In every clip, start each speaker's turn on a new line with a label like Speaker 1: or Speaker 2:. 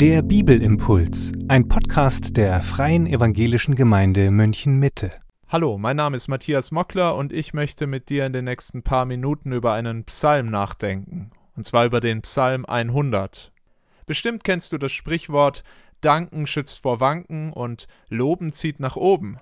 Speaker 1: Der Bibelimpuls, ein Podcast der Freien Evangelischen Gemeinde München Mitte.
Speaker 2: Hallo, mein Name ist Matthias Mockler und ich möchte mit dir in den nächsten paar Minuten über einen Psalm nachdenken, und zwar über den Psalm 100. Bestimmt kennst du das Sprichwort Danken schützt vor Wanken und Loben zieht nach oben.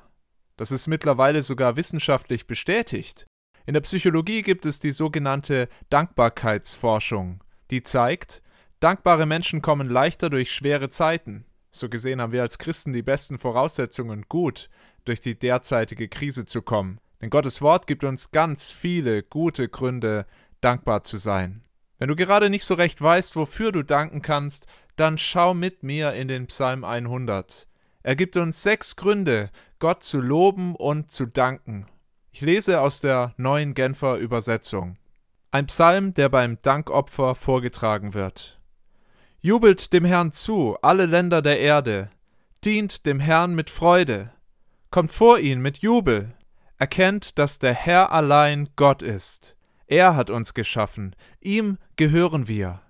Speaker 2: Das ist mittlerweile sogar wissenschaftlich bestätigt. In der Psychologie gibt es die sogenannte Dankbarkeitsforschung, die zeigt, dankbare Menschen kommen leichter durch schwere Zeiten. So gesehen haben wir als Christen die besten Voraussetzungen, gut durch die derzeitige Krise zu kommen. Denn Gottes Wort gibt uns ganz viele gute Gründe, dankbar zu sein. Wenn du gerade nicht so recht weißt, wofür du danken kannst, dann schau mit mir in den Psalm 100. Er gibt uns sechs Gründe, Gott zu loben und zu danken. Ich lese aus der neuen Genfer Übersetzung. Ein Psalm, der beim Dankopfer vorgetragen wird. Jubelt dem Herrn zu, alle Länder der Erde, dient dem Herrn mit Freude, kommt vor ihn mit Jubel, erkennt, dass der Herr allein Gott ist. Er hat uns geschaffen, ihm gehören wir.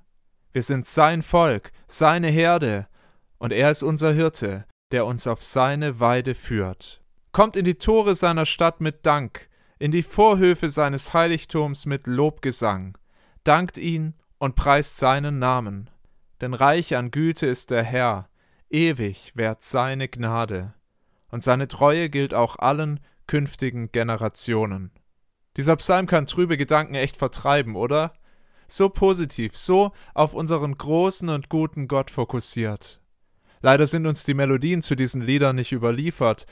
Speaker 2: Wir sind sein Volk, seine Herde, und er ist unser Hirte, der uns auf seine Weide führt. Kommt in die Tore seiner Stadt mit Dank, in die Vorhöfe seines Heiligtums mit Lobgesang, dankt ihn und preist seinen Namen. Denn reich an Güte ist der Herr, ewig währt seine Gnade, und seine Treue gilt auch allen künftigen Generationen. Dieser Psalm kann trübe Gedanken echt vertreiben, oder? So positiv, so auf unseren großen und guten Gott fokussiert. Leider sind uns die Melodien zu diesen Liedern nicht überliefert,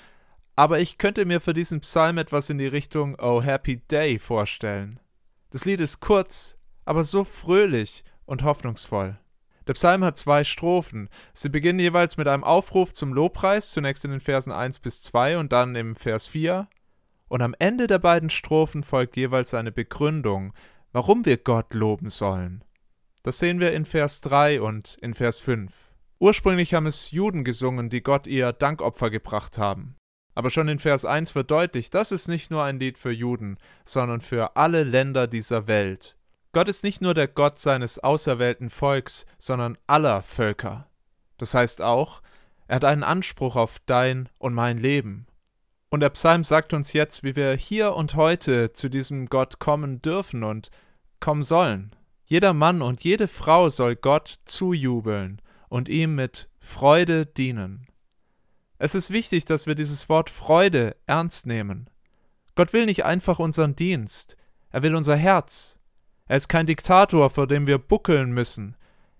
Speaker 2: aber ich könnte mir für diesen Psalm etwas in die Richtung Oh Happy Day vorstellen. Das Lied ist kurz, aber so fröhlich und hoffnungsvoll. Der Psalm hat zwei Strophen. Sie beginnen jeweils mit einem Aufruf zum Lobpreis, zunächst in den Versen 1 bis 2 und dann im Vers 4. Und am Ende der beiden Strophen folgt jeweils eine Begründung, warum wir Gott loben sollen. Das sehen wir in Vers 3 und in Vers 5. Ursprünglich haben es Juden gesungen, die Gott ihr Dankopfer gebracht haben. Aber schon in Vers 1 wird deutlich, das ist nicht nur ein Lied für Juden, sondern für alle Länder dieser Welt. Gott ist nicht nur der Gott seines auserwählten Volks, sondern aller Völker. Das heißt auch, er hat einen Anspruch auf dein und mein Leben. Und der Psalm sagt uns jetzt, wie wir hier und heute zu diesem Gott kommen dürfen und kommen sollen. Jeder Mann und jede Frau soll Gott zujubeln und ihm mit Freude dienen. Es ist wichtig, dass wir dieses Wort Freude ernst nehmen. Gott will nicht einfach unseren Dienst, er will unser Herz. Er ist kein Diktator, vor dem wir buckeln müssen.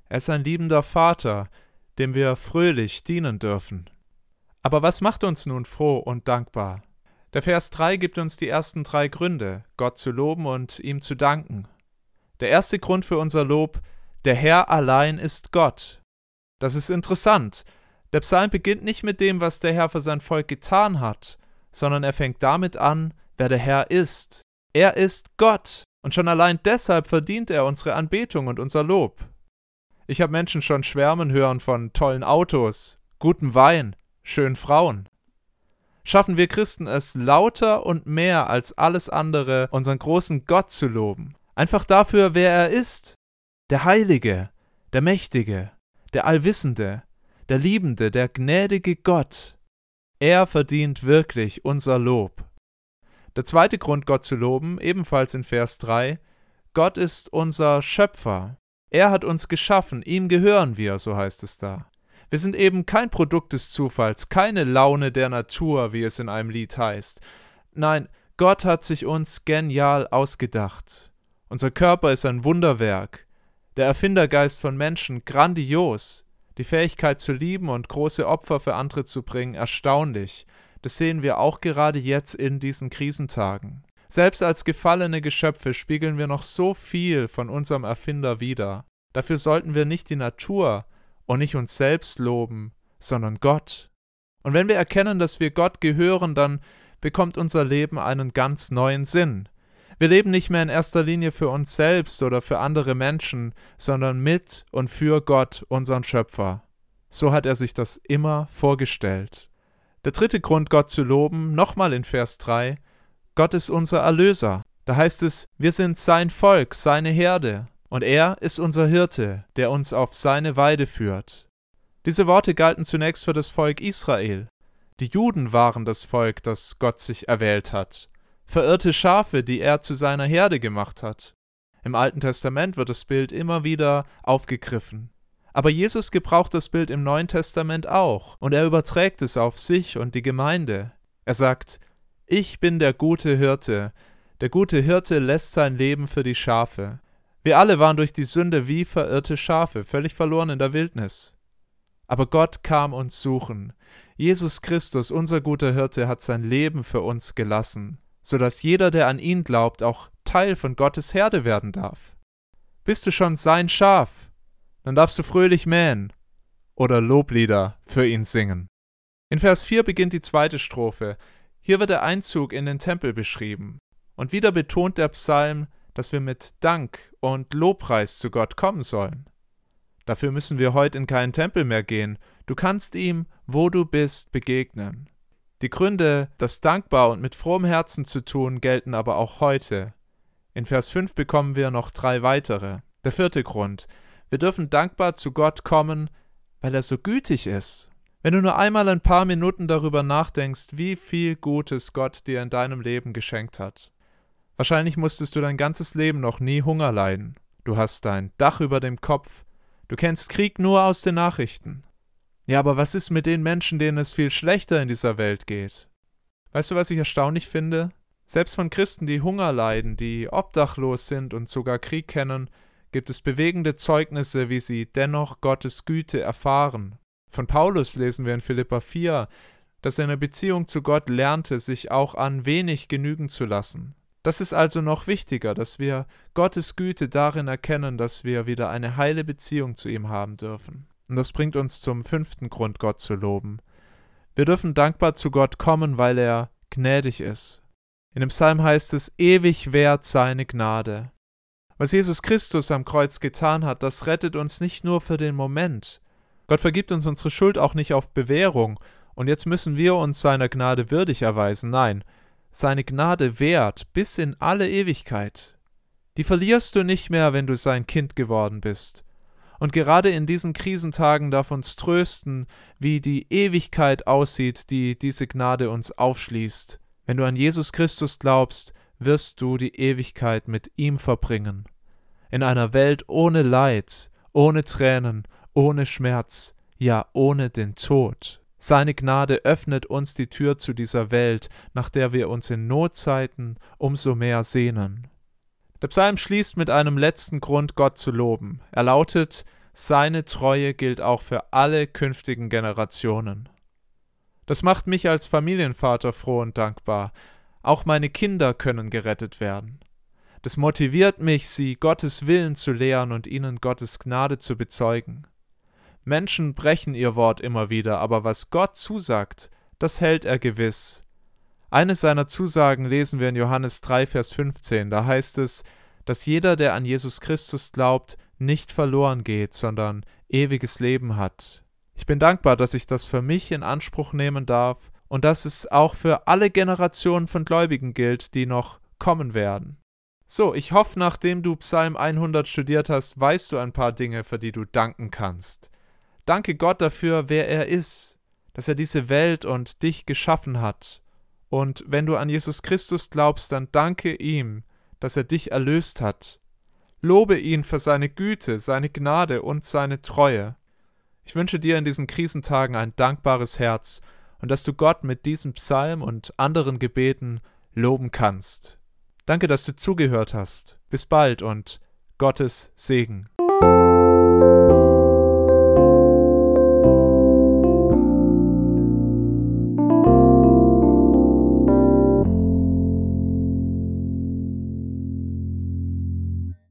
Speaker 2: Er ist ein liebender Vater, dem wir fröhlich dienen dürfen. Aber was macht uns nun froh und dankbar? Der Vers 3 gibt uns die ersten drei Gründe, Gott zu loben und ihm zu danken. Der erste Grund für unser Lob, der Herr allein ist Gott. Das ist interessant. Der Psalm beginnt nicht mit dem, was der Herr für sein Volk getan hat, sondern er fängt damit an, wer der Herr ist. Er ist Gott, und schon allein deshalb verdient er unsere Anbetung und unser Lob. Ich habe Menschen schon schwärmen hören von tollen Autos, gutem Wein, schönen Frauen. Schaffen wir Christen es lauter und mehr als alles andere, unseren großen Gott zu loben, einfach dafür, wer er ist, der Heilige, der Mächtige, der Allwissende, der liebende, der gnädige Gott. Er verdient wirklich unser Lob. Der zweite Grund, Gott zu loben, ebenfalls in Vers 3, Gott ist unser Schöpfer. Er hat uns geschaffen, ihm gehören wir, so heißt es da. Wir sind eben kein Produkt des Zufalls, keine Laune der Natur, wie es in einem Lied heißt. Nein, Gott hat sich uns genial ausgedacht. Unser Körper ist ein Wunderwerk der Erfindergeist von Menschen grandios, die Fähigkeit zu lieben und große Opfer für andere zu bringen erstaunlich. Das sehen wir auch gerade jetzt in diesen Krisentagen. Selbst als gefallene Geschöpfe spiegeln wir noch so viel von unserem Erfinder wider. Dafür sollten wir nicht die Natur und nicht uns selbst loben, sondern Gott. Und wenn wir erkennen, dass wir Gott gehören, dann bekommt unser Leben einen ganz neuen Sinn. Wir leben nicht mehr in erster Linie für uns selbst oder für andere Menschen, sondern mit und für Gott, unseren Schöpfer. So hat er sich das immer vorgestellt. Der dritte Grund, Gott zu loben, nochmal in Vers 3, Gott ist unser Erlöser. Da heißt es, wir sind sein Volk, seine Herde, und er ist unser Hirte, der uns auf seine Weide führt. Diese Worte galten zunächst für das Volk Israel. Die Juden waren das Volk, das Gott sich erwählt hat, verirrte Schafe, die er zu seiner Herde gemacht hat. Im Alten Testament wird das Bild immer wieder aufgegriffen. Aber Jesus gebraucht das Bild im Neuen Testament auch, und er überträgt es auf sich und die Gemeinde. Er sagt, Ich bin der gute Hirte, der gute Hirte lässt sein Leben für die Schafe. Wir alle waren durch die Sünde wie verirrte Schafe, völlig verloren in der Wildnis. Aber Gott kam uns suchen. Jesus Christus, unser guter Hirte, hat sein Leben für uns gelassen, so dass jeder, der an ihn glaubt, auch Teil von Gottes Herde werden darf. Bist du schon sein Schaf? Dann darfst du fröhlich mähen oder Loblieder für ihn singen. In Vers 4 beginnt die zweite Strophe. Hier wird der Einzug in den Tempel beschrieben. Und wieder betont der Psalm, dass wir mit Dank und Lobpreis zu Gott kommen sollen. Dafür müssen wir heute in keinen Tempel mehr gehen. Du kannst ihm, wo du bist, begegnen. Die Gründe, das dankbar und mit frohem Herzen zu tun, gelten aber auch heute. In Vers 5 bekommen wir noch drei weitere. Der vierte Grund. Wir dürfen dankbar zu Gott kommen, weil er so gütig ist. Wenn du nur einmal ein paar Minuten darüber nachdenkst, wie viel Gutes Gott dir in deinem Leben geschenkt hat. Wahrscheinlich musstest du dein ganzes Leben noch nie Hunger leiden. Du hast dein Dach über dem Kopf. Du kennst Krieg nur aus den Nachrichten. Ja, aber was ist mit den Menschen, denen es viel schlechter in dieser Welt geht? Weißt du, was ich erstaunlich finde? Selbst von Christen, die Hunger leiden, die obdachlos sind und sogar Krieg kennen, gibt es bewegende Zeugnisse, wie sie dennoch Gottes Güte erfahren. Von Paulus lesen wir in Philippa 4, dass er in der Beziehung zu Gott lernte, sich auch an wenig genügen zu lassen. Das ist also noch wichtiger, dass wir Gottes Güte darin erkennen, dass wir wieder eine heile Beziehung zu ihm haben dürfen. Und das bringt uns zum fünften Grund, Gott zu loben. Wir dürfen dankbar zu Gott kommen, weil er gnädig ist. In dem Psalm heißt es, ewig wert seine Gnade. Was Jesus Christus am Kreuz getan hat, das rettet uns nicht nur für den Moment. Gott vergibt uns unsere Schuld auch nicht auf Bewährung, und jetzt müssen wir uns seiner Gnade würdig erweisen. Nein, seine Gnade wert bis in alle Ewigkeit. Die verlierst du nicht mehr, wenn du sein Kind geworden bist. Und gerade in diesen Krisentagen darf uns trösten, wie die Ewigkeit aussieht, die diese Gnade uns aufschließt. Wenn du an Jesus Christus glaubst, wirst du die Ewigkeit mit ihm verbringen. In einer Welt ohne Leid, ohne Tränen, ohne Schmerz, ja ohne den Tod. Seine Gnade öffnet uns die Tür zu dieser Welt, nach der wir uns in Notzeiten umso mehr sehnen. Der Psalm schließt mit einem letzten Grund, Gott zu loben. Er lautet, seine Treue gilt auch für alle künftigen Generationen. Das macht mich als Familienvater froh und dankbar. Auch meine Kinder können gerettet werden. Das motiviert mich, sie Gottes Willen zu lehren und ihnen Gottes Gnade zu bezeugen. Menschen brechen ihr Wort immer wieder, aber was Gott zusagt, das hält er gewiss. Eine seiner Zusagen lesen wir in Johannes 3, Vers 15. Da heißt es, dass jeder, der an Jesus Christus glaubt, nicht verloren geht, sondern ewiges Leben hat. Ich bin dankbar, dass ich das für mich in Anspruch nehmen darf und dass es auch für alle Generationen von Gläubigen gilt, die noch kommen werden. So, ich hoffe, nachdem du Psalm 100 studiert hast, weißt du ein paar Dinge, für die du danken kannst. Danke Gott dafür, wer er ist, dass er diese Welt und dich geschaffen hat. Und wenn du an Jesus Christus glaubst, dann danke ihm, dass er dich erlöst hat. Lobe ihn für seine Güte, seine Gnade und seine Treue. Ich wünsche dir in diesen Krisentagen ein dankbares Herz und dass du Gott mit diesem Psalm und anderen Gebeten loben kannst. Danke, dass du zugehört hast. Bis bald und Gottes Segen.